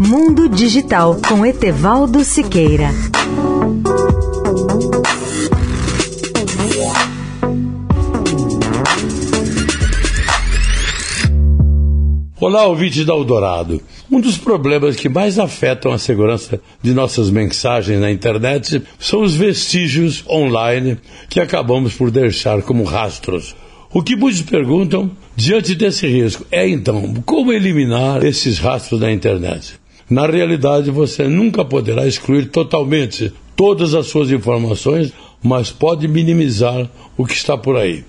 Mundo Digital com Etevaldo Siqueira. Olá, ouvintes da Eldorado. Um dos problemas que mais afetam a segurança de nossas mensagens na internet são os vestígios online que acabamos por deixar como rastros. O que muitos perguntam, diante desse risco, é então como eliminar esses rastros da internet? Na realidade, você nunca poderá excluir totalmente todas as suas informações, mas pode minimizar o que está por aí.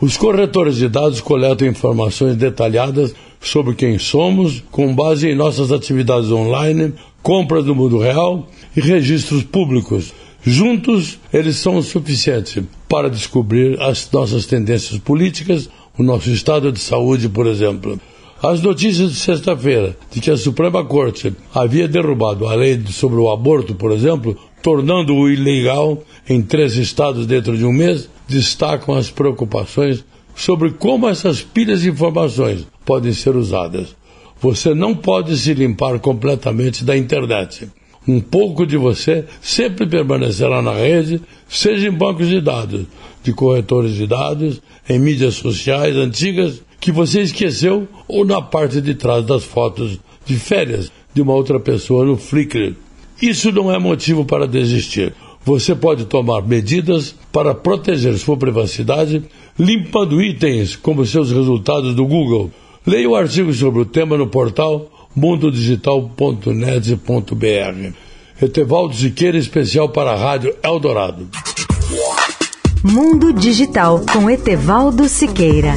Os corretores de dados coletam informações detalhadas sobre quem somos, com base em nossas atividades online, compras do mundo real e registros públicos. Juntos, eles são o suficiente para descobrir as nossas tendências políticas, o nosso estado de saúde, por exemplo. As notícias de sexta-feira de que a Suprema Corte havia derrubado a lei sobre o aborto, por exemplo, tornando-o ilegal em três estados dentro de um mês, destacam as preocupações sobre como essas pilhas de informações podem ser usadas. Você não pode se limpar completamente da internet. Um pouco de você sempre permanecerá na rede, seja em bancos de dados, de corretores de dados, em mídias sociais antigas que você esqueceu ou na parte de trás das fotos de férias de uma outra pessoa no Flickr. Isso não é motivo para desistir. Você pode tomar medidas para proteger sua privacidade, limpando itens como seus resultados do Google. Leia o artigo sobre o tema no portal mundodigital.net.br. Etevaldo Siqueira, especial para a Rádio Eldorado. Mundo Digital com Etevaldo Siqueira.